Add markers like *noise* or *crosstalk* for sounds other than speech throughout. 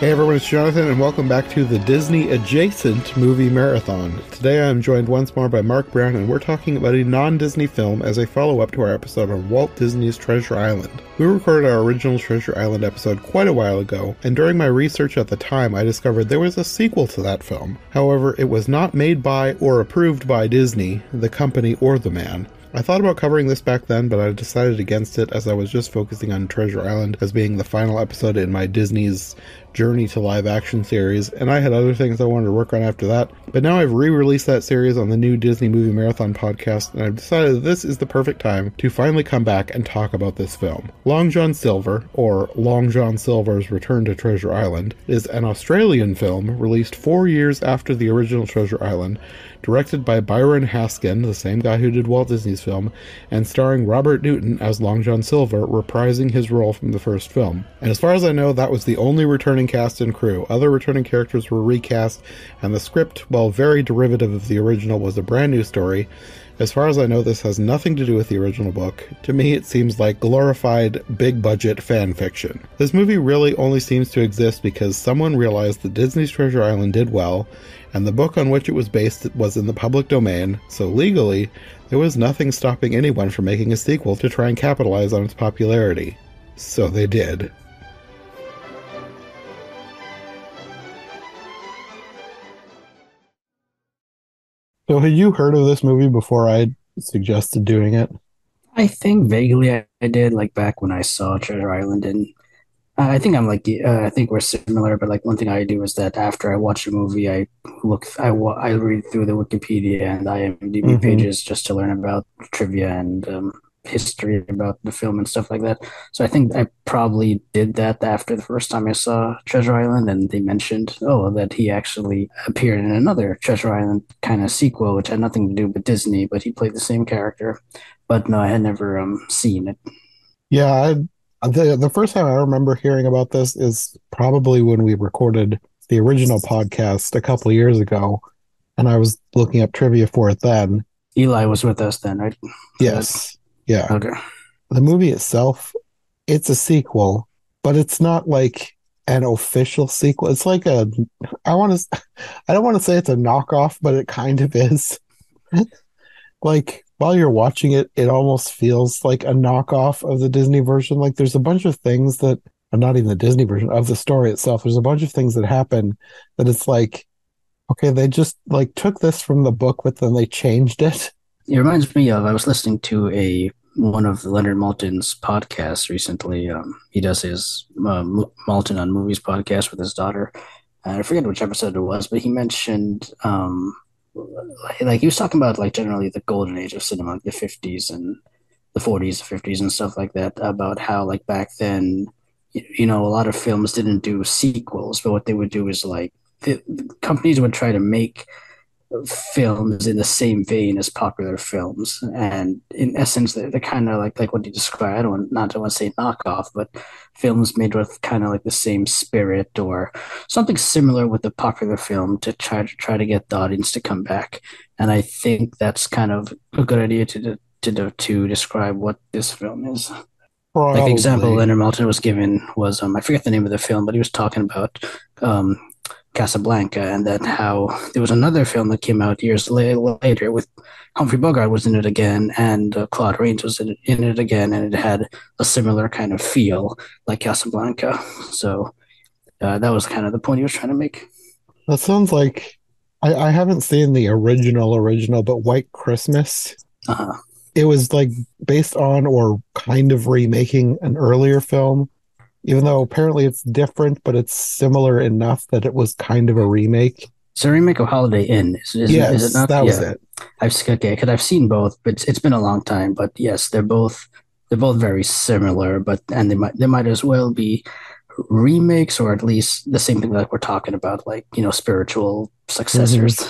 Hey everyone, it's Jonathan, and welcome back to the Disney Adjacent Movie Marathon. Today I am joined once more by Mark Brown, and we're talking about a non Disney film as a follow up to our episode on Walt Disney's Treasure Island. We recorded our original Treasure Island episode quite a while ago, and during my research at the time, I discovered there was a sequel to that film. However, it was not made by or approved by Disney, the company, or the man. I thought about covering this back then, but I decided against it as I was just focusing on Treasure Island as being the final episode in my Disney's journey to live action series, and I had other things I wanted to work on after that. But now I've re released that series on the new Disney Movie Marathon podcast, and I've decided this is the perfect time to finally come back and talk about this film. Long John Silver, or Long John Silver's Return to Treasure Island, is an Australian film released four years after the original Treasure Island directed by Byron Haskin, the same guy who did Walt Disney's film, and starring Robert Newton as Long John Silver, reprising his role from the first film. And as far as I know, that was the only returning cast and crew. Other returning characters were recast, and the script, while very derivative of the original, was a brand new story. As far as I know, this has nothing to do with the original book. To me, it seems like glorified, big budget fan fiction. This movie really only seems to exist because someone realized that Disney's Treasure Island did well, and the book on which it was based was in the public domain, so legally, there was nothing stopping anyone from making a sequel to try and capitalize on its popularity. So they did. So, had you heard of this movie before I suggested doing it? I think vaguely I, I did, like back when I saw Treasure Island, and uh, I think I'm like uh, I think we're similar. But like one thing I do is that after I watch a movie, I look, I I read through the Wikipedia and IMDb Mhm. pages just to learn about trivia and um, history about the film and stuff like that. So I think I probably did that after the first time I saw Treasure Island, and they mentioned oh that he actually appeared in another Treasure Island kind of sequel, which had nothing to do with Disney, but he played the same character. But no, I had never um seen it. Yeah, I, the the first time I remember hearing about this is probably when we recorded the original podcast a couple of years ago, and I was looking up trivia for it then. Eli was with us then, right? Yes, yeah. Okay. The movie itself, it's a sequel, but it's not like an official sequel. It's like a I want to *laughs* I don't want to say it's a knockoff, but it kind of is. *laughs* like while you're watching it, it almost feels like a knockoff of the Disney version. Like there's a bunch of things that are not even the Disney version of the story itself. There's a bunch of things that happen that it's like, okay, they just like took this from the book, but then they changed it. *laughs* It reminds me of I was listening to a one of Leonard Maltin's podcasts recently. Um, he does his Mo- Maltin on Movies podcast with his daughter. And I forget which episode it was, but he mentioned um, like, he was talking about like generally the golden age of cinema, like the fifties and the forties, the fifties, and stuff like that. About how like back then, you know, a lot of films didn't do sequels, but what they would do is like the, the companies would try to make films in the same vein as popular films, and in essence, they're, they're kind of like like what you describe. I don't want, not want to say knockoff, but films made with kind of like the same spirit or something similar with the popular film to try to try to get the audience to come back. And I think that's kind of a good idea to to to describe what this film is. Like the example Leonard Maltin was given was um I forget the name of the film, but he was talking about um Casablanca and that how there was another film that came out years la- later with Humphrey Bogart was in it again and uh, Claude Rains was in it, in it again and it had a similar kind of feel like Casablanca. So uh, that was kind of the point he was trying to make. That sounds like I, I haven't seen the original original, but White Christmas. Uh, It was like based on or kind of remaking an earlier film, even though apparently it's different, but it's similar enough that it was kind of a remake. it's a remake of Holiday Inn. Is, is, yes, is it not? that was Yeah. it. I've okay, because I've seen both, but it's, it's been a long time. But yes, they're both they're both very similar, but and they might they might as well be remakes or at least the same thing like we're talking about, like you know, spiritual successors.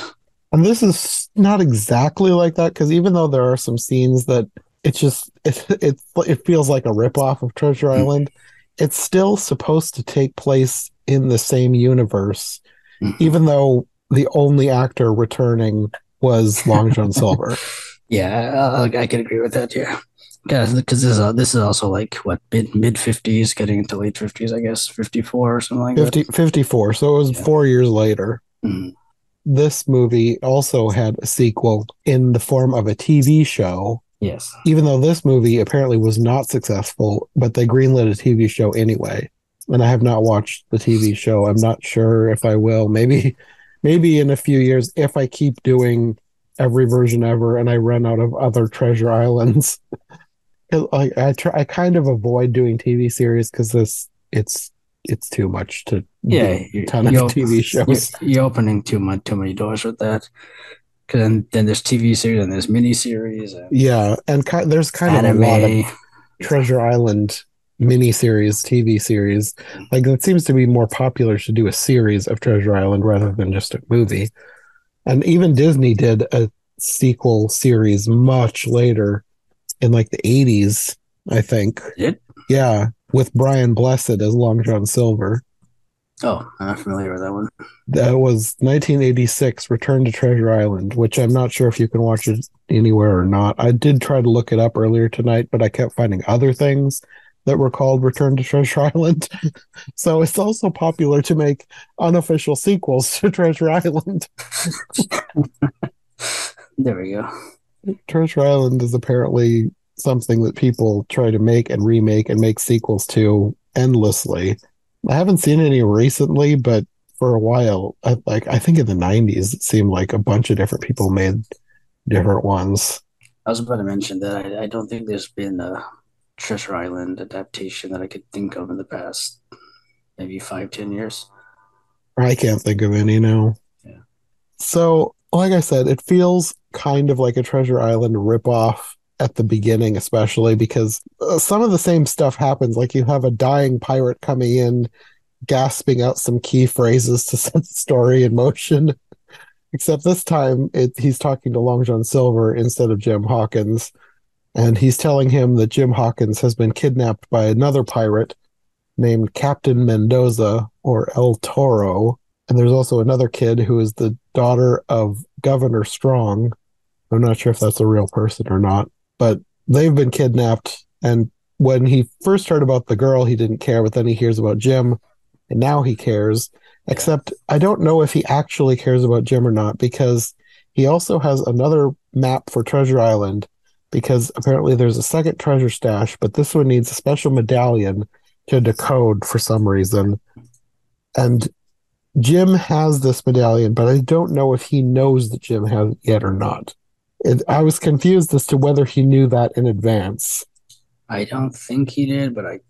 And this is not exactly like that because even though there are some scenes that it's just *laughs* it it, it feels like a ripoff of Treasure Mm. Island, it's still supposed to take place in the same universe, Mhm. even though the only actor returning was Long John *laughs* Silver. Yeah, I, I, can agree with that. Yeah, Yeah, because this is uh, this is also like what mid mid fifties, getting into late fifties, I guess, fifty four or something like 50, that. 54. So it was Yeah. four years later. Mhm. This movie also had a sequel in the form of a TV show, Yes. even though this movie apparently was not successful, but they greenlit a TV show anyway. And I have not watched the TV show. I'm not sure if I will. Maybe, maybe in a few years, if I keep doing every version ever and I run out of other Treasure islands. *laughs* like I try, I kind of avoid doing TV series because this it's it's too much to Yeah, do you- a ton of TV *laughs* shows. You're, you're opening too much too many doors with that. Cause then, then there's TV series and there's miniseries and Yeah, and ki- there's kind of a lot of. Treasure Island miniseries, TV series. Like it seems to be more popular to do a series of Treasure Island rather than just a movie. And even Disney did a sequel series much later in like the 80s, I think. Did? Yeah, with Brian Blessed as Long John Silver. Oh, I'm not familiar with that one. That was 1986 Return to Treasure Island, which I'm not sure if you can watch it anywhere or not. I did try to look it up earlier tonight, but I kept finding other things that were called Return to Treasure *laughs* Island. so it's also popular to make unofficial sequels to Treasure Island. There we go. Treasure Island is apparently something that people try to make and remake and make sequels to endlessly. I haven't seen any recently, but for a while, I, like I think in the '90s, it seemed like a bunch of different people made different ones. I was about to mention that I, I don't think there's been a Treasure Island adaptation that I could think of in the past maybe five, ten years. I can't think of any now. Yeah. So, like I said, it feels kind of like a Treasure Island ripoff at the beginning, especially because uh, some of the same stuff happens. Like you have a dying pirate coming in, gasping out some key phrases to *laughs* set the story in motion. Except this time, it, he's talking to Long John Silver instead of Jim Hawkins, and he's telling him that Jim Hawkins has been kidnapped by another pirate named Captain Mendoza or El Toro. And there's also another kid who is the daughter of Governor Strong. I'm not sure if that's a real person or not, but they've been kidnapped. And when he first heard about the girl, he didn't care, but then he hears about Jim, and now he cares. Except I don't know if he actually cares about Jim or not because he also has another map for Treasure Island because apparently there's a second treasure stash, but this one needs a special medallion to decode for some reason. And Jim has this medallion, but I don't know if he knows that Jim has it yet or not. It, I was confused as to whether he knew that in advance. I don't think he did, but I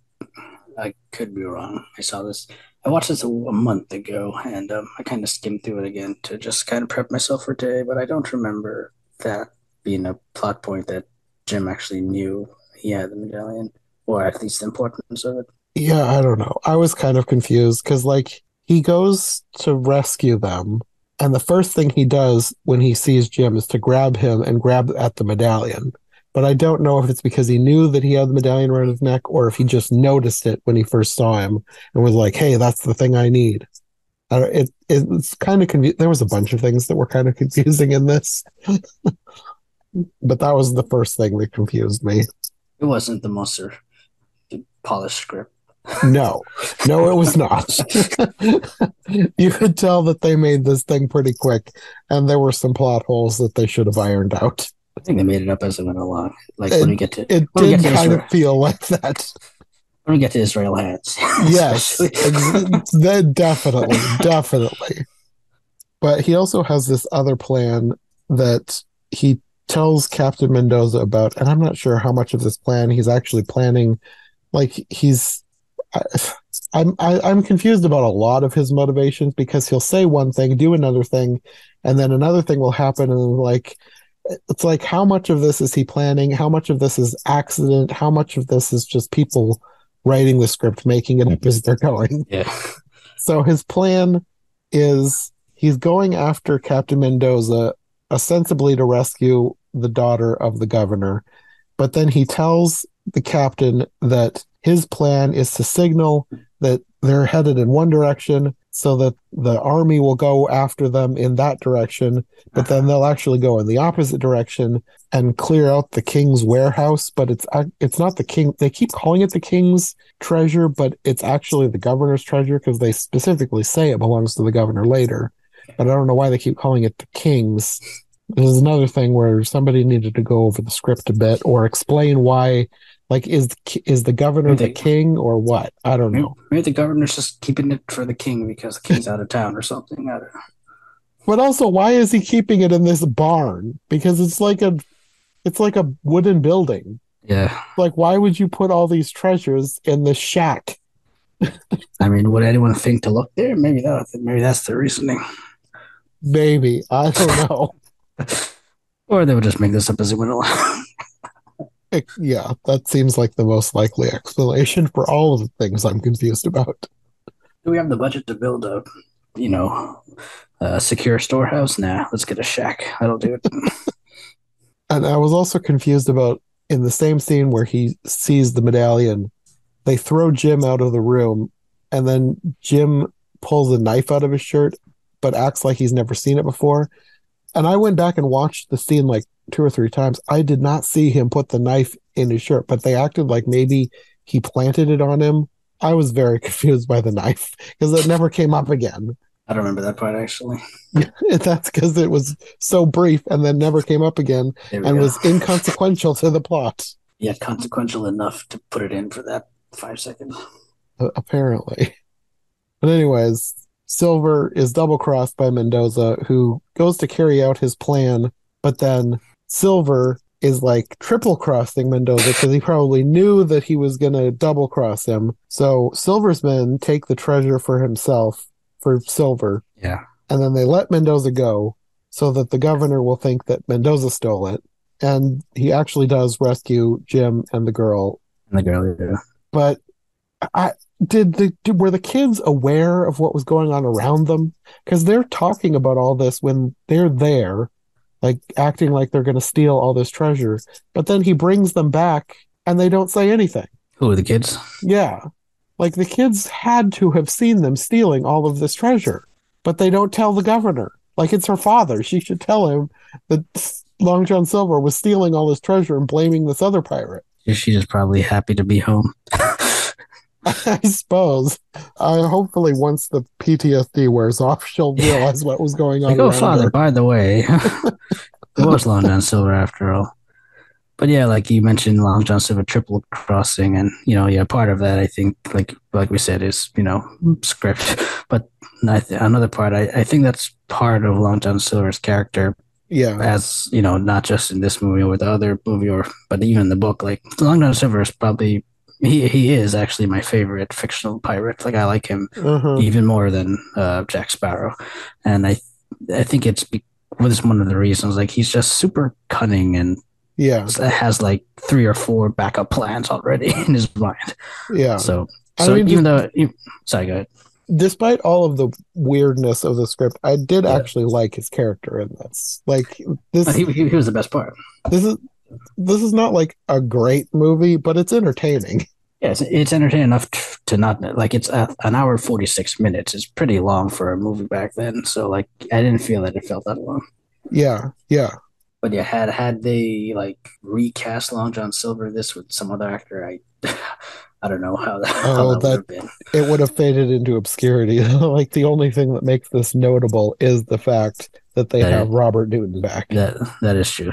I could be wrong. I saw this. I watched this a, a month ago, and um, I kind of skimmed through it again to just kind of prep myself for today. But I don't remember that being a plot point that Jim actually knew he had the medallion, or at least the importance of it. Yeah, I don't know. I was kind of confused because, like, he goes to rescue them, and the first thing he does when he sees Jim is to grab him and grab at the medallion. But I don't know if it's because he knew that he had the medallion around his neck or if he just noticed it when he first saw him and was like, hey, that's the thing I need. Don't, it, it's kind of confusing. There was a bunch of things that were kind of *laughs* confusing in this. but that was the first thing that confused me. It wasn't the most uh, polished script. No, no, it was not. *laughs* you could tell that they made this thing pretty quick, and there were some plot holes that they should have ironed out. I think they made it up as it went along. Like when we get to It when did get to kind Israel, of feel like that. when we get to Israel Hands. *laughs* Yes, ex- definitely, definitely. But he also has this other plan that he tells Captain Mendoza about, and I'm not sure how much of this plan he's actually planning. Like he's, I, I'm I, I'm confused about a lot of his motivations because he'll say one thing, do another thing, and then another thing will happen, and like it's like how much of this is he planning? How much of this is accident? How much of this is just people writing the script, making it up as they're going? yeah. *laughs* So his plan is he's going after Captain Mendoza ostensibly to rescue the daughter of the governor, but then he tells the captain that his plan is to signal that they're headed in one direction so that the army will go after them in that direction, but then they'll actually go in the opposite direction and clear out the king's warehouse. But it's it's not the king. They keep calling it the king's treasure, but it's actually the governor's treasure because they specifically say it belongs to the governor later. But I don't know why they keep calling it the king's. This is another thing where somebody needed to go over the script a bit or explain why. Like, is the is the governor the king or what? I don't know. maybe the governor's just keeping it for the king because the king's out of town or something. I don't know. But also, why is he keeping it in this barn? Because it's like a, it's like a wooden building. Yeah. Like, why would you put all these treasures in the shack? *laughs* I mean, would anyone think to look there? Maybe that. Maybe that's the reasoning. Maybe I don't know. *laughs* Or they would just make this up as it went along. *laughs* *laughs* Yeah, that seems like the most likely explanation for all of the things I'm confused about. Do we have the budget to build a, you know, a secure storehouse? Nah, let's get a shack. That'll do it. *laughs* *laughs* And I was also confused about in the same scene where he sees the medallion, they throw Jim out of the room, and then Jim pulls a knife out of his shirt, but acts like he's never seen it before. And I went back and watched the scene like two or three times. I did not see him put the knife in his shirt, but they acted like maybe he planted it on him. I was very *laughs* confused by the knife because it never came up again. I don't remember that part actually. *laughs* That's because it was so brief and then never came up again and go. was inconsequential to the plot. yeah, consequential enough to put it in for that five seconds. uh, apparently. But anyways, Silver is double crossed by Mendoza, who goes to carry out his plan, but then Silver is like triple crossing Mendoza because he probably knew that he was gonna double cross him. So Silver's men take the treasure for himself for Silver, Yeah. and then they let Mendoza go so that the governor will think that Mendoza stole it. And he actually does rescue Jim and the girl And the girl, yeah. but I did the did, were the kids aware of what was going on around them because they're talking about all this when they're there, like acting like they're going to steal all this treasure. But then he brings them back and they don't say anything. Who are the kids? Yeah, like the kids had to have seen them stealing all of this treasure, but they don't tell the governor. Like it's her father. She should tell him that Long John Silver was stealing all this treasure and blaming this other pirate. She's just probably happy to be home. *laughs* *laughs* I suppose. Uh, hopefully, once the PTSD wears off, she'll realize what was going on. Like, oh, father, her. by the way, *laughs* it was Long John Silver after all. But yeah, like you mentioned, Long John Silver triple crossing, and you know, yeah, part of that I think, like like we said, is you know script. But I th- another part, I, I think that's part of Long John Silver's character, Yeah, as you know, not just in this movie or the other movie, or but even in the book. Like Long John Silver is probably he he is actually my favorite fictional pirate. Like I like him uh-huh. even more than uh, Jack Sparrow, and I I think it's be- is one of the reasons. Like he's just super cunning and yeah, has like three or four backup plans already *laughs* in his mind. yeah. So I so mean, even though you, sorry, go ahead. Despite all of the weirdness of the script, I did Yeah. actually like his character in this. Like this, He, he, he was the best part. this is this is not like a great movie, but it's entertaining. Yeah, it's, it's entertaining enough t- to not like it's a, an hour forty six minutes. It's pretty long for a movie back then. So like I didn't feel that it felt that long. Yeah, yeah. But yeah, had had they like recast Long John Silver this with some other actor, I *laughs* I don't know how *laughs* that, how Oh, that, that- would have been. It would have faded into obscurity. *laughs* like the only thing that makes this notable is the fact that they That have Robert Newton back. That that is true.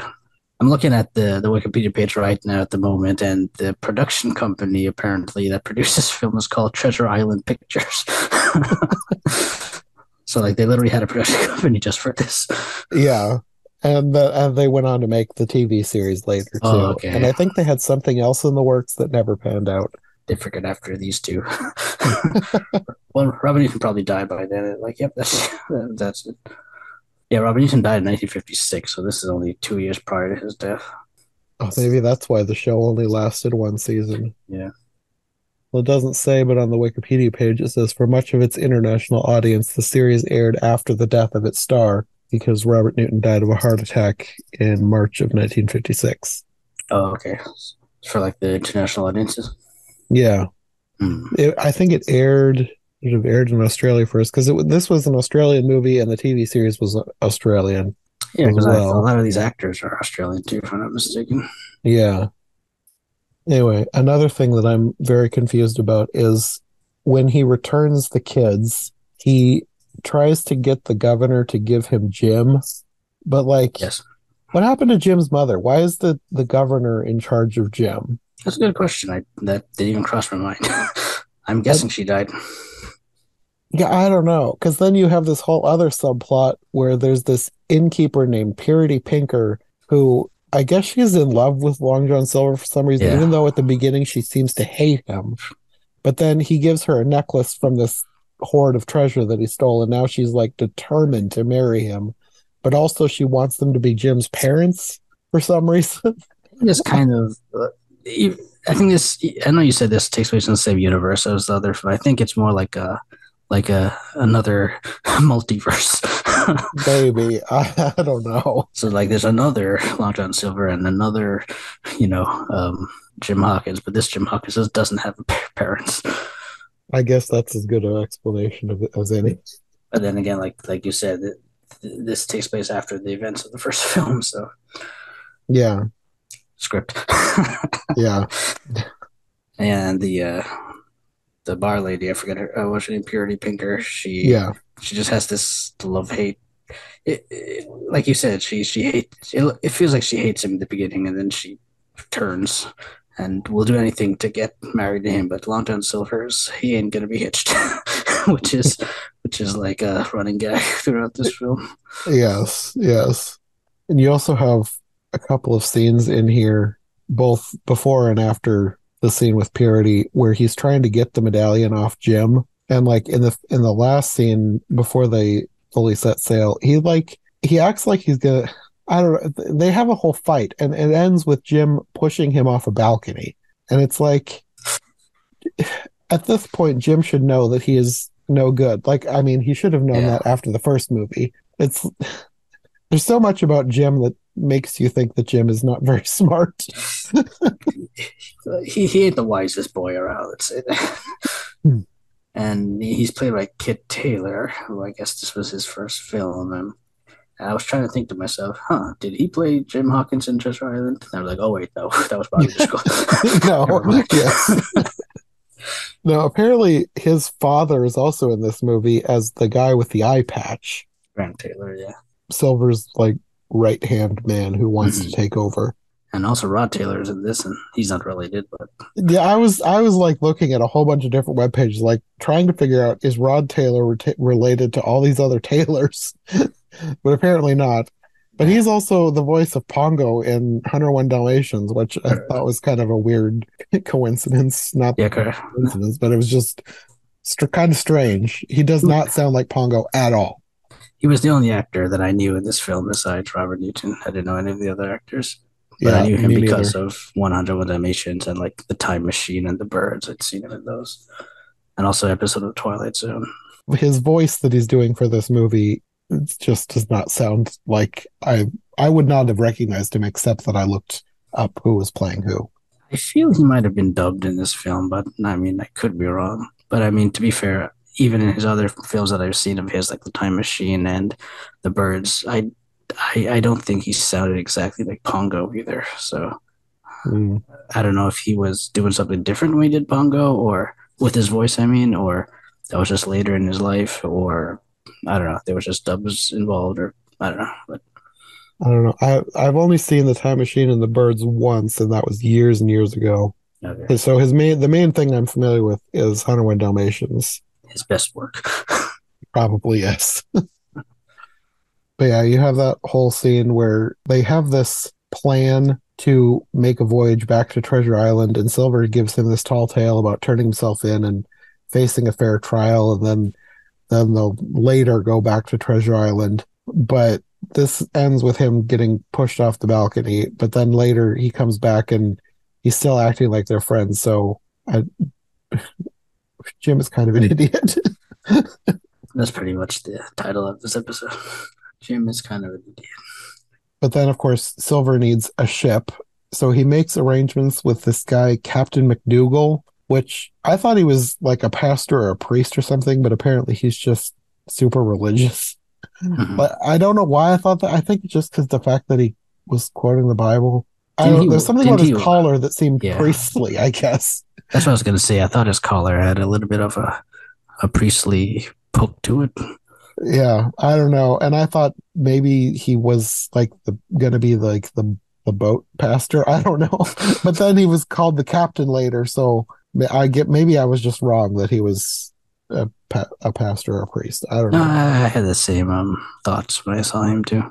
I'm looking at the the Wikipedia page right now at the moment, and the production company apparently that produces film is called Treasure Island Pictures. *laughs* so like they literally had a production *laughs* company just for this. Yeah. And, the, and they went on to make the TV series later too. Oh, okay. And I think they had something else in the works that never panned out. They figured after these two. *laughs* well, Robert Newton probably die by then. Like, yep, that's that's it. Yeah, Robert Newton died in 1956, so this is only two years prior to his death. Oh, maybe that's why the show only lasted one season. Yeah. Well, it doesn't say, but on the Wikipedia page it says for much of its international audience, the series aired after the death of its star because Robert Newton died of a heart attack in March of 1956. Oh, okay. For like the international audiences. Yeah. Hmm. It, I think it aired should have aired in Australia first because this was an Australian movie and the TV series was Australian. Yeah, because well. a lot of these actors are Australian too, if I'm not mistaken. Yeah. Anyway, another thing that I'm very confused about is when he returns the kids, he tries to get the governor to give him Jim, but like, Yes, what happened to Jim's mother? Why is the the governor in charge of Jim? that's a good question. I that didn't even cross my mind. *laughs* I'm guessing she died. Yeah, I don't know. Because then you have this whole other subplot where there's this innkeeper named Purity Pinker who I guess she's in love with Long John Silver for some reason, Yeah. even though at the beginning she seems to hate him. But then he gives her a necklace from this hoard of treasure that he stole, and now she's like determined to marry him. But also, she wants them to be Jim's parents for some reason. *laughs* This kind of, uh, I think this. I know you said this takes place in the same universe as the other, but I think it's more like a, like a another *laughs* multiverse. *laughs* Maybe. I, I don't know. so like, there's another Long John Silver and another, you know, um, Jim Hawkins, but this Jim Hawkins doesn't have *laughs* parents. I guess that's as good an explanation of it as any. But then again, like like you said, th- this takes place after the events of the first film, so Yeah. script. Yeah. and the uh the bar lady, I forget her, uh, what's her name, Purity Pinker. She Yeah. she just has this love hate. It, it- like you said, she she hates. It, it feels like she hates him in the beginning, and then she turns and will do anything to get married to him. But Long John Silver's he ain't gonna be hitched, *laughs* which is which is like a running gag *laughs* throughout this film. Yes, yes. And you also have a couple of scenes in here, both before and after the scene with Purity, where he's trying to get the medallion off Jim. And like in the in the last scene before they fully set sail, he like he acts like he's gonna I don't know. They have a whole fight, and it ends with Jim pushing him off a balcony. And it's like, at this point, Jim should know that he is no good. Like, I mean, he should have known Yeah. that after the first movie. It's there's so much about Jim that makes you think that Jim is not very *laughs* smart. *laughs* he he ain't the wisest boy around. Let's say that. Hmm. and he's played by Kit Taylor, who I guess this was his first film. And I was trying to think to myself, huh, did he play Jim Hawkins in Treasure Island? And I was like, oh wait, no, *laughs* that was Bobby Driscoll. no, yes. no, apparently his father is also in this movie as the guy with the eye patch. Grant Taylor, yeah, Silver's like right hand man who wants Mhm. to take over. and also Rod Taylor is in this, and he's not related, but Yeah, I was I was like looking at a whole bunch of different web pages, like trying to figure out is Rod Taylor reta- related to all these other Taylors, *laughs* but apparently not. But he's also the voice of Pongo in 101 Dalmatians, which I thought was kind of a weird *laughs* coincidence. Not yeah, coincidence, but it was just kind of strange. He does not sound like Pongo at all. He was the only actor that I knew in this film besides Robert Newton. I didn't know any of the other actors. But I knew him because neither. of 101 Dalmatians and like the Time Machine and the Birds. I'd seen him in those, and also episode of Twilight Zone. his voice that he's doing for this movie just does not sound like I I would not have recognized him except that I looked up who was playing who. I feel he might have been dubbed in this film, but I mean, I could be wrong. But I mean, to be fair, even in his other films that I've seen of his, like The Time Machine and The Birds, I, I, I don't think he sounded exactly like Pongo either. So Hmm. I don't know if he was doing something different when he did Pongo, or with his voice, I mean, or that was just later in his life, or I don't know, there was just dubs involved, or I don't know. But I don't know. I I've only seen the Time Machine and the Birds once, and that was years and years ago. okay. And so his main the main thing I'm familiar with is 101 Dalmatians. His best work. *laughs* Probably yes. *laughs* but yeah, you have that whole scene where they have this plan to make a voyage back to Treasure Island, and Silver gives him this tall tale about turning himself in and facing a fair trial, and then then they'll later go back to Treasure Island. But this ends with him getting pushed off the balcony. But then later he comes back and he's still acting like they're friends. So I, Jim is kind of an *laughs* idiot. That's pretty much the title of this episode. *laughs* Jim is kind of an idiot. But then, of course, Silver needs a ship. So he makes arrangements with this guy, Captain McDougal, which I thought he was like a pastor or a priest or something, but apparently he's just super religious. Mhm. But I don't know why I thought that. I think just because the fact that he was quoting the Bible. I don't, he- there's something about his he- collar that seemed Yeah. priestly, I guess. That's what I was gonna say. I thought his collar had a little bit of a a priestly poke to it. Yeah, I don't know. And I thought maybe he was like the gonna be like the the boat pastor. *laughs* I don't know. But then he was called the captain later, so I get maybe I was just wrong that he was a pa- a pastor or a priest. I don't know. I had the same um thoughts when I saw him too.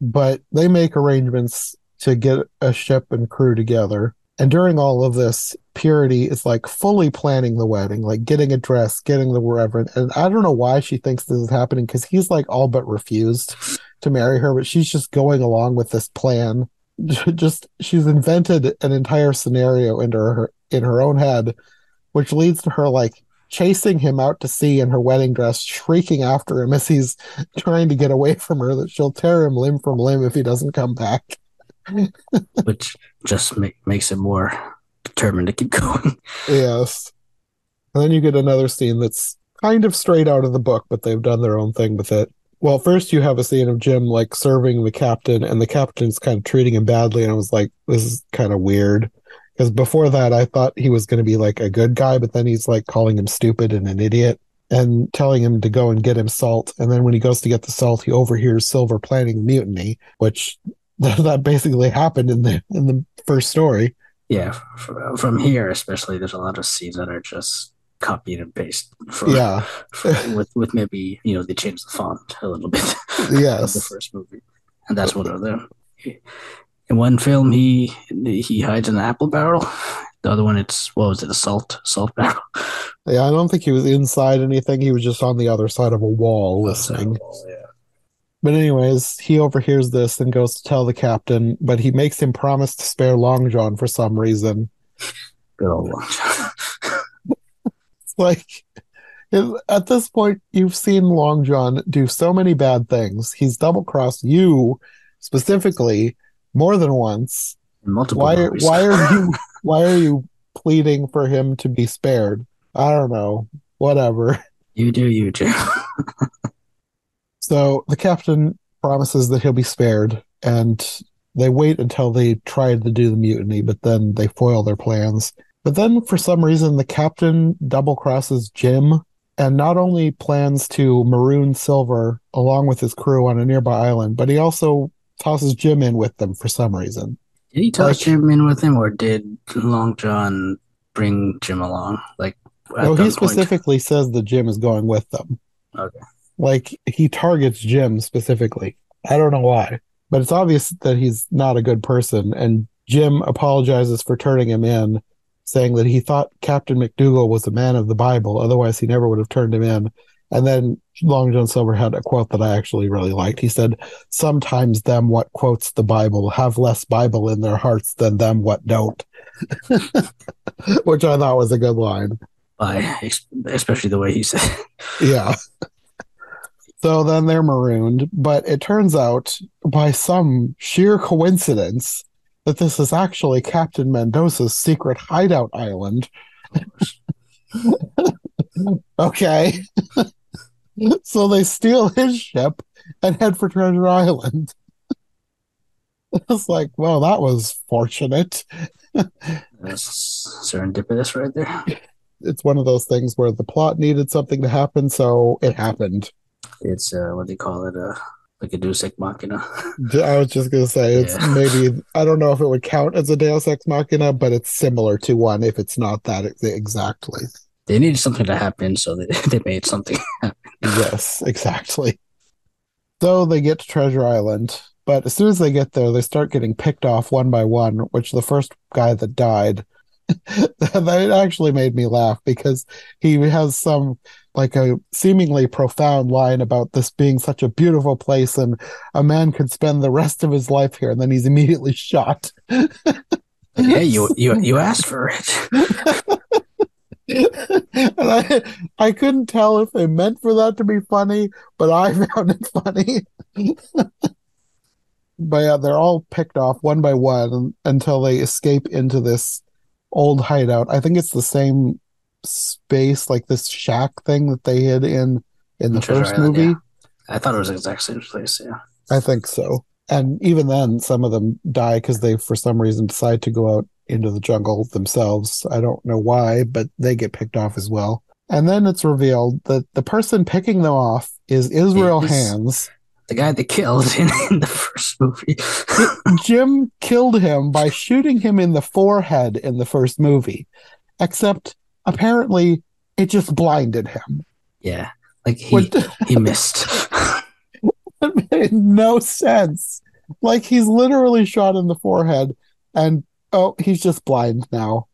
but they make arrangements to get a ship and crew together. And during all of this, Purity is like fully planning the wedding, like getting a dress, getting the reverend. And I don't know why she thinks this is happening because he's like all but refused to marry her, but she's just going along with this plan. *laughs* Just she's invented an entire scenario into her in her own head, which leads to her like chasing him out to sea in her wedding dress, shrieking after him as he's *laughs* trying to get away from her that she'll tear him limb from limb if he doesn't come back. *laughs* which just make, makes it more determined to keep *laughs* going. Yes. And then you get another scene that's kind of straight out of the book, but they've done their own thing with it. Well, first you have a scene of Jim like serving the captain, and the captain's kind of treating him badly, and I was like, this is kind of weird. Because before that, I thought he was going to be like a good guy, but then he's like calling him stupid and an idiot and telling him to go and get him salt. And then when he goes to get the salt, he overhears Silver planning mutiny, which *laughs* that basically happened in the in the first story. Yeah, f- from here especially, there's a lot of scenes that are just copied and paste. From, Yeah. *laughs* from- with with maybe you know they change the font a little bit. *laughs* of the first movie, and that's one of them. In one film, he he hides in an apple barrel. The other one, it's what was it, a salt salt barrel? *laughs* Yeah, I don't think he was inside anything. He was just on the other side of a wall listening. Yeah. But anyways, he overhears this and goes to tell the captain, but he makes him promise to spare Long John for some reason. Good old Long John. *laughs* Like at this point, you've seen Long John do so many bad things. He's double crossed you specifically more than once. Multiple Why movies. why are you *laughs* why are you pleading for him to be spared? I don't know. Whatever. you do you, Jim? *laughs* So the captain promises that he'll be spared, and they wait until they try to do the mutiny, but then they foil their plans. But then, for some reason, the captain double crosses Jim and not only plans to maroon Silver along with his crew on a nearby island, but he also tosses Jim in with them for some reason. Did he toss Like- Jim in with him, or did Long John bring Jim along? Like, No, he specifically says that Jim is going with them. Okay. Like he targets Jim specifically. I don't know why, but it's obvious that he's not a good person. And Jim apologizes for turning him in, saying that he thought Captain McDougal was a man of the Bible. Otherwise, he never would have turned him in. And then Long John Silver had a quote that I actually really liked. He said, Sometimes them what quotes the Bible have less Bible in their hearts than them what don't. *laughs* Which I thought was a good line. ex- especially the way he said. it. Yeah. *laughs* So then they're marooned, but it turns out by some sheer coincidence that this is actually Captain Mendoza's secret hideout island. *laughs* okay. *laughs* so they steal his ship and head for Treasure Island. *laughs* It's like, well, that was fortunate. That's serendipitous right there. It's one of those things where the plot needed something to happen, so it happened. It's uh, what they call it, uh, like a Deus Ex Machina. *laughs* I was just gonna say it's Yeah. maybe *laughs* I don't know if it would count as a Deus Ex Machina, but it's similar to one if it's not that exactly. they needed something to happen, so they, *laughs* they made something. Yes, exactly. So they get to Treasure Island, but as soon as they get there, they start getting picked off one by one. Which the first guy that died, that actually made me laugh because he has some like a seemingly profound line about this being such a beautiful place and a man could spend the rest of his life here, and then he's immediately *laughs* shot. hey, you you you *laughs* asked for it. and I I couldn't tell if they meant for that to be funny, but I *laughs* found it funny. but yeah, they're all picked off one by one until they escape into this old hideout. I think it's the same space, like this shack thing that they hid in in the Treasure first Island, movie. yeah. I thought it was the exact same place. Yeah. I think so. And even then, some of them die because they, for some reason, decide to go out into the jungle themselves. I don't know why, but they get picked off as well. And then it's revealed that the person picking them off is Israel Is- Hands. The guy they killed *laughs* in, in the first movie. *laughs* Jim killed him by shooting him in the forehead in the first movie, except apparently it just blinded him. yeah. Like he he missed. It *laughs* made no sense. Like he's literally shot in the forehead, and oh, he's just blind now.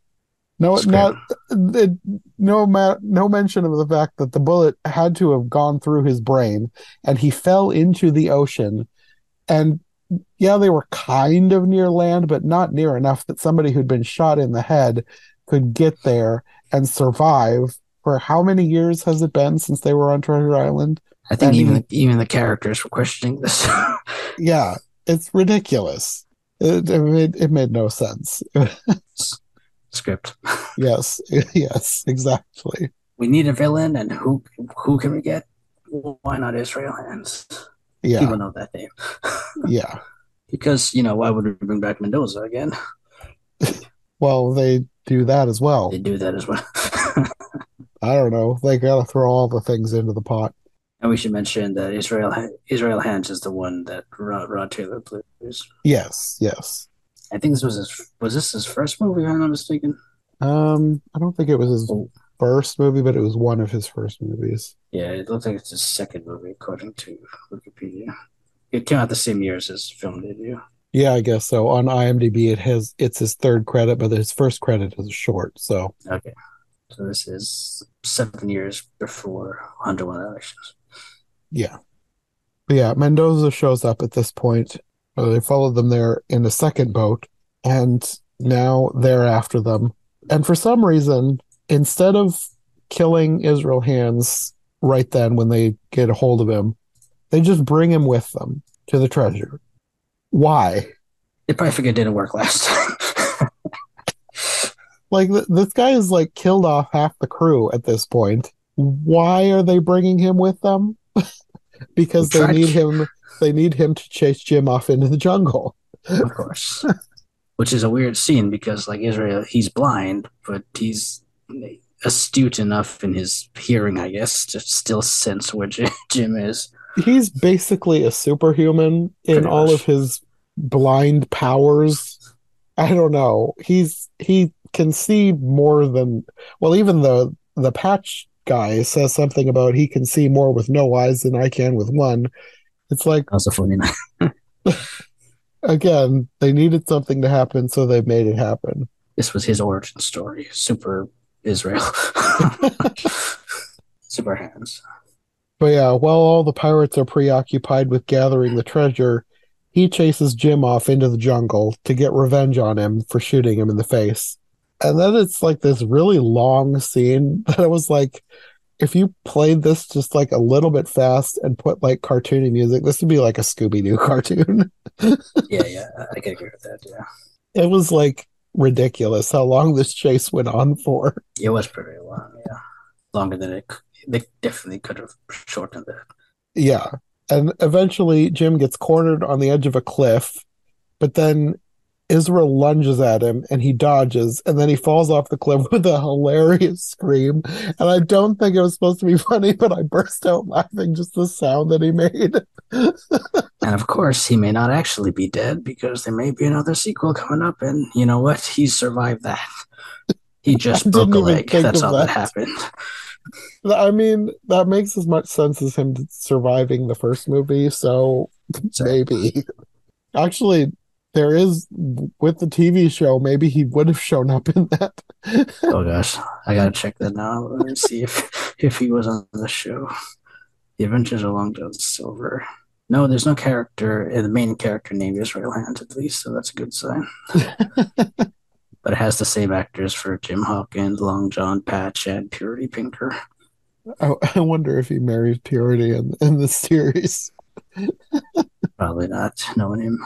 No, not it, no ma- no mention of the fact that the bullet had to have gone through his brain, and he fell into the ocean. And yeah, they were kind of near land, but not near enough that somebody who'd been shot in the head could get there and survive. For how many years has it been since they were on Treasure Island? I think And even even the characters were questioning this. *laughs* yeah, it's ridiculous. It, it made it made no sense. *laughs* Script. *laughs* yes, yes, exactly. We need a villain, and who who can we get? Why not Israel Hands? Yeah, People know that name yeah. because you know why would we bring back Mendoza again? Well, they do that as well. They do that as well. *laughs* I don't know. They gotta throw all the things into the pot. and we should mention that Israel Israel Hands is the one that Rod, Rod Taylor plays. Yes, yes. I think this was his was this his first movie? If I'm not mistaken. Um, I don't think it was his Oh. first movie, but it was one of his first movies. Yeah, it looks like it's his second movie according to Wikipedia. It came out the same year as his film debut. Yeah, I guess so. On IMDb, it has it's his third credit, but his first credit is a short. So Okay. So this is seven years before 101 Dalmatians. Yeah. But yeah, Mendoza shows up at this point. Uh, they follow them there in a second boat, and now they're after them. And for some reason, instead of killing Israel Hands right then when they get a hold of him, they just bring him with them to the treasure. Why? They probably figured it didn't work last time. *laughs* Like th- this guy is like killed off half the crew at this point. Why are they bringing him with them? *laughs* because they need him. They need him to chase Jim off into the jungle. of course. Which is a weird scene because, like Israel, he's blind, but he's astute enough in his hearing, I guess, to still sense where Jim is. He's basically a superhuman in all of his blind powers. I don't know. He's he can see more than well, even the the patch guy says something about he can see more with no eyes than I can with one. It's like Also, funny. *laughs* again, they needed something to happen, so they made it happen. This was his origin story. Super Israel. *laughs* Super hands. But yeah, while all the pirates are preoccupied with gathering the treasure, he chases Jim off into the jungle to get revenge on him for shooting him in the face. And then it's like this really long scene *laughs* that I was like, if you played this just like a little bit fast and put like cartoony music, this would be like a Scooby Doo *laughs* cartoon. Yeah, yeah, I can agree with that. Yeah, It was like ridiculous how long this chase went on for. it was pretty long. Yeah, longer than it. They definitely could have shortened it. Yeah. And eventually Jim gets cornered on the edge of a cliff, but then Israel lunges at him and he dodges, and then he falls off the cliff *laughs* with a hilarious scream. And I don't think it was supposed to be funny, but I burst out laughing just the sound that he made. *laughs* And of course, he may not actually be dead because there may be another sequel coming up. And you know what? He survived that. He just *laughs* broke a leg. That's all that. that. happened. I mean, that makes as much sense as him surviving the first movie, so *laughs* maybe. Actually, there is with the TV show, maybe he would have shown up in that. oh *laughs* gosh, I gotta check that now. Me see if if he was on the show. The Adventures of Long John Silver. No, there's no character, the main character named Israel Hands at least, so that's a good sign. *laughs* but it has the same actors for Jim Hawkins, Long John Patch, and Purity Pinker. I, I wonder if he married Purity in, in the series. Probably not knowing him.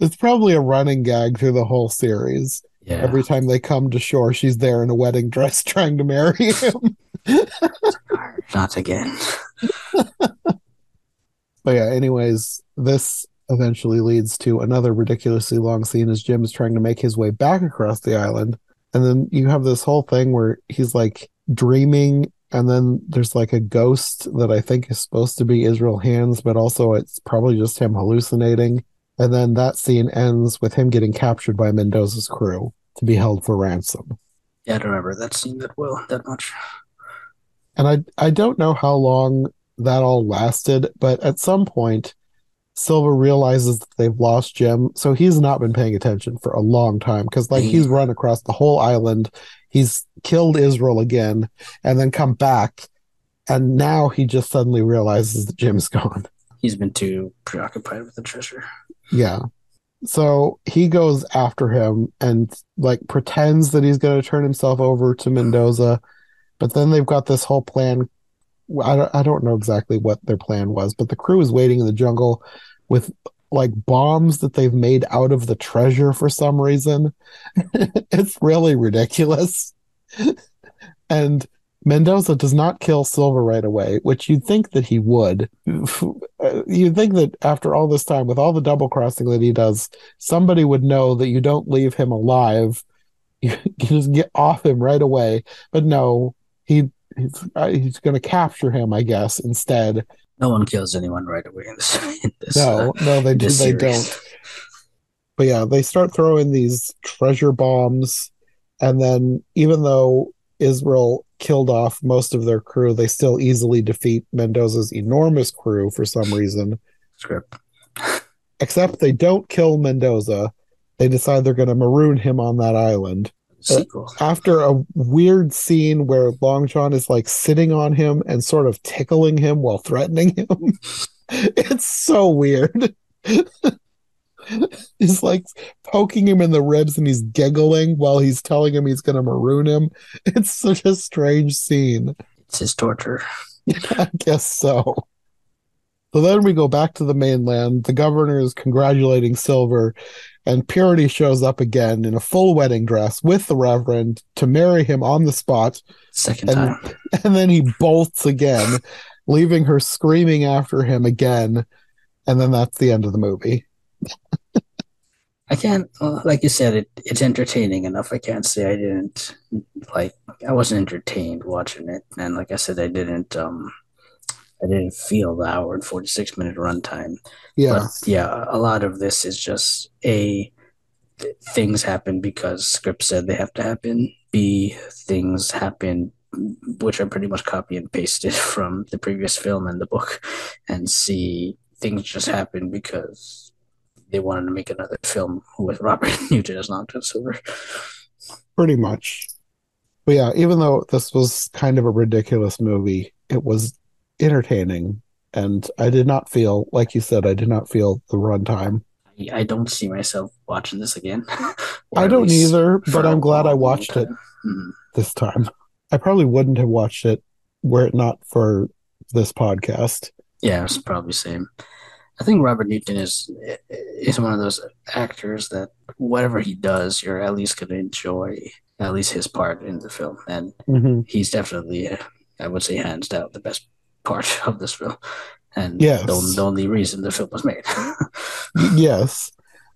It's probably a running gag through the whole series. Yeah. Every time they come to shore, she's there in a wedding dress *laughs* trying to marry him. Not again. *laughs* But yeah, anyways, this eventually leads to another ridiculously long scene as Jim is trying to make his way back across the island. And then you have this whole thing where he's like dreaming, and then there's like a ghost that I think is supposed to be Israel Hands, but also it's probably just him hallucinating. And then that scene ends with him getting captured by Mendoza's crew to be held for ransom. Yeah, I don't remember that scene that well that much. And I I don't know how long that all lasted, but at some point Silver realizes that they've lost Jim, so he's not been paying attention for a long time because like he's mm-hmm. run across the whole island, he's killed Israel again, and then come back, and now he just suddenly realizes that Jim's *laughs* gone. He's been too preoccupied with the treasure. Yeah. So he goes after him and like pretends that he's going to turn himself over to Mendoza, but then they've got this whole plan. I don't, I don't know exactly what their plan was, but the crew is waiting in the jungle with like bombs that they've made out of the treasure for some reason. *laughs* it's really ridiculous. *laughs* and Mendoza does not kill Silver right away, which you'd think that he would. *laughs* You'd think that after all this time, with all the double crossing that he does, somebody would know that you don't leave him alive. You, you just get off him right away. But no, he he's, uh, he's going to capture him, I guess, instead. No one kills anyone right away in this. *laughs* In this No, uh, no, they do. They don't. But yeah, they start throwing these treasure bombs, and then even though Israel killed off most of their crew, they still easily defeat Mendoza's enormous crew for some reason. script. Except they don't kill Mendoza. They decide they're going to maroon him on that island. Uh, sequel. After a weird scene where Long John is like sitting on him and sort of tickling him while threatening him. *laughs* it's so weird. *laughs* he's like poking him in the ribs and he's giggling while he's telling him he's going to maroon him. It's such a strange scene. It's his torture. *laughs* I guess so. So then we go back to the mainland. The governor is congratulating Silver, and Purity shows up again in a full wedding dress with the Reverend to marry him on the spot. Second And- time. *laughs* And then he bolts again, leaving her screaming after him again. And then that's the end of the movie. I can't, uh, like you said, it, it's entertaining enough. I can't say I didn't like. I wasn't entertained watching it, and like I said, I didn't. Um, I didn't feel the hour and forty six minute runtime. Yeah. But yeah, a lot of this is just a th- things happen because script said they have to happen. B things happen which are pretty much copy and pasted *laughs* from the previous film and the book. And C things just happen because they wanted to make another film with Robert *laughs* Newton as Long John Silver. pretty much. But yeah, even though this was kind of a ridiculous movie, it was entertaining. And I did not feel, like you said, I did not feel the runtime. I- don't see myself watching this again. *laughs* I don't either, but I'm glad I watched it time. Mhm. this time. I probably wouldn't have watched it were it not for this podcast. Yeah, it's probably same. I think Robert Newton is is one of those actors that whatever he does, you're at least going to enjoy at least his part in the film, and Mm-hmm. he's definitely, I would say, hands down the best part *laughs* of this film, and Yes. the, the only reason the film was made. *laughs* Yes.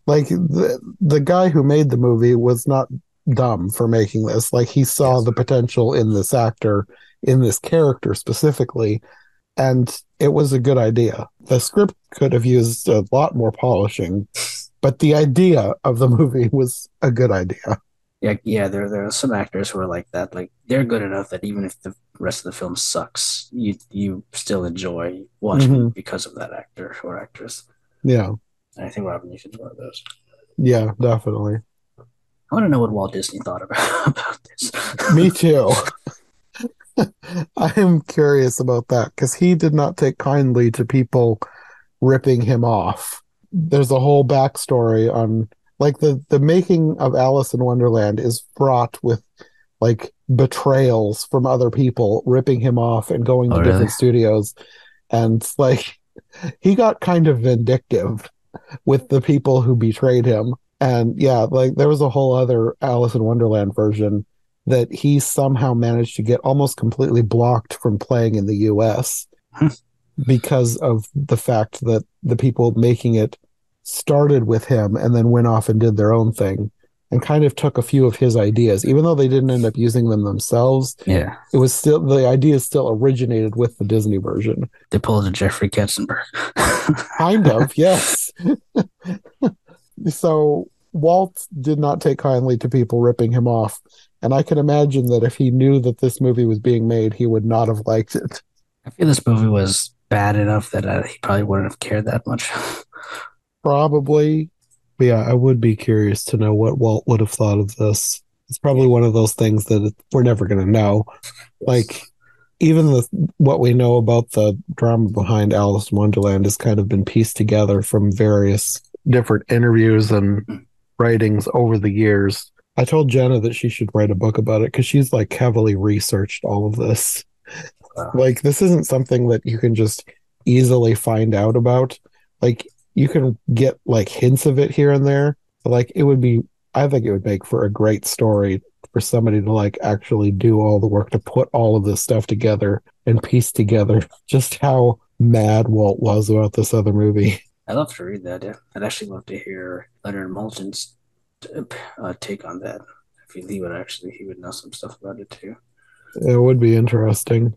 Like the the guy who made the movie was not dumb for making this. Like he saw Yes. the potential in this actor, in this character specifically, and it was a good idea. The script could have used a lot more polishing, but the idea of the *laughs* movie was a good idea. Yeah, yeah, there there are some actors who are like that. Like they're good enough that even if the rest of the film sucks, you you still enjoy watching Mhm. it because of that actor or actress. Yeah. And I think Robert Newton's one of those. Yeah, definitely. I want to know what Walt Disney thought about, *laughs* about this. Me too. *laughs* I am curious about that because he did not take kindly to people ripping him off. There's a whole backstory on like the the making of Alice in Wonderland is fraught with like betrayals from other people ripping him off and going oh, to Oh, different really? studios. And like he got kind of vindictive with the people who betrayed him. And yeah, like there was a whole other Alice in Wonderland version that he somehow managed to get almost completely blocked from playing in the US hmm. because of the fact that the people making it started with him and then went off and did their own thing and kind of took a few of his ideas even though they didn't end up using them themselves Yeah. it was still the idea still originated with the disney version They pulled a Jeffrey Katzenberg. *laughs* kind of yes *laughs* so walt did not take kindly to people ripping him off and i can imagine that if he knew that this movie was being made he would not have liked it I feel this movie was bad enough that uh, he probably wouldn't have cared that much. *laughs* Probably. But yeah, I would be curious to know what Walt would have thought of this. It's probably one of those things that we're never going to know. Like, even the what we know about the drama behind Alice in Wonderland has kind of been pieced together from various different interviews and writings over the years. I told Jenna that she should write a book about it because she's like heavily researched all of this. Wow. Like, this isn't something that you can just easily find out about. Like, you can get like hints of it here and there. But, like, it would be, I think it would make for a great story for somebody to like actually do all the work to put all of this stuff together and piece together *laughs* just how mad Walt was about this other movie. *laughs* I'd love to read that. Yeah, I'd actually love to hear Leonard Maltin's uh, take on that. If he would actually he would know some stuff about it too. It would be interesting.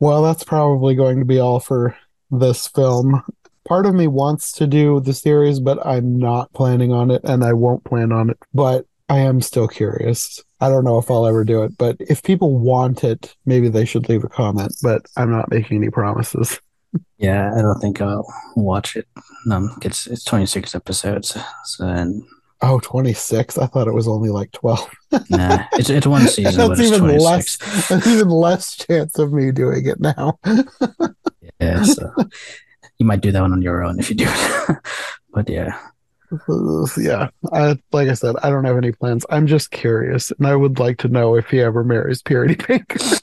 Well, that's probably going to be all for this film. Part of me wants to do the series, but I'm not planning on it and I won't plan on it. But I am still curious. I don't know if I'll ever do it, but if people want it, maybe they should leave a comment. But I'm not making any promises. *laughs* Yeah, I don't think I'll watch it. Um, it's it's 26 episodes, so and Oh, 26? I thought it was only like 12. nah, *laughs* it's it's one season, but That's it's even 26. less, that's even less chance of me doing it now. *laughs* Yeah, so you might do that one on your own if you do it. *laughs* but yeah, yeah, I, like I said, I don't have any plans. I'm just curious, and I would like to know if he ever marries Purity Pink. that's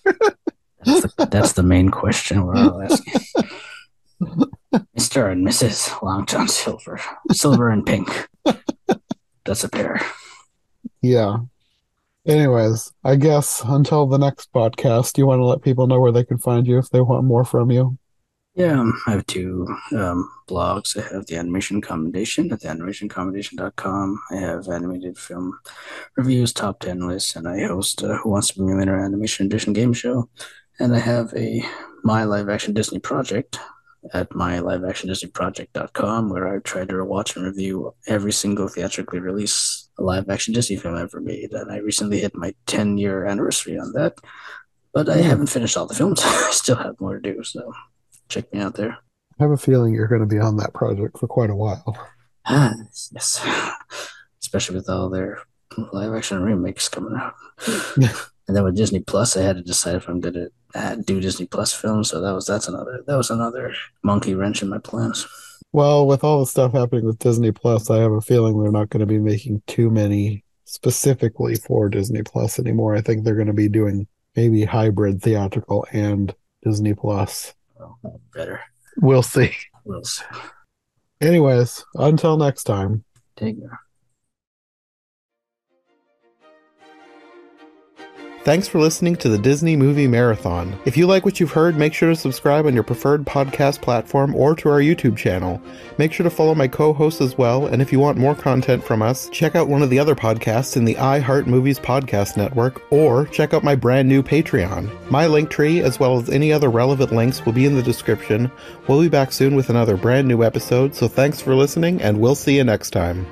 the, *laughs* that's the main question we're all asking. *laughs* Mr. and Mrs. Long John Silver, silver and pink. That's a pair. yeah. Anyways, I guess until the next podcast, you want to let people know where they can find you if they want more from you. Yeah, um, I have two um, blogs. I have the Animation Commendation at theanimationcommendation.com. I have animated film reviews, top 10 lists, and I host uh, Who Wants to Be a Millionaire Animation Edition game show. And I have a My Live Action Disney Project at myliveactiondisneyproject.com where I try to watch and review every single theatrically released live action Disney film ever made. And I recently hit my 10 year anniversary on that, but I haven't finished all the films. *laughs* I still have more to do, so check me out there. I have a feeling you're going to be on that project for quite a while. Ah, yes. *sighs* Especially with all their live action remakes coming out. *laughs* and then with Disney Plus, I had to decide if I'm gonna uh, do Disney Plus films. So that was that's another that was another monkey wrench in my plans. Well, with all the stuff happening with Disney Plus, I have a feeling they're not going to be making too many specifically for Disney Plus anymore. I think they're going to be doing maybe hybrid theatrical and Disney Plus. Better. We'll see. We'll see. Anyways, until next time. Take care. Thanks for listening to the Disney Movie Marathon. If you like what you've heard, make sure to subscribe on your preferred podcast platform or to our YouTube channel. Make sure to follow my co hosts as well, and if you want more content from us, check out one of the other podcasts in the iHeart Movies Podcast Network or check out my brand new Patreon. My link tree, as well as any other relevant links, will be in the description. We'll be back soon with another brand new episode, so thanks for listening, and we'll see you next time.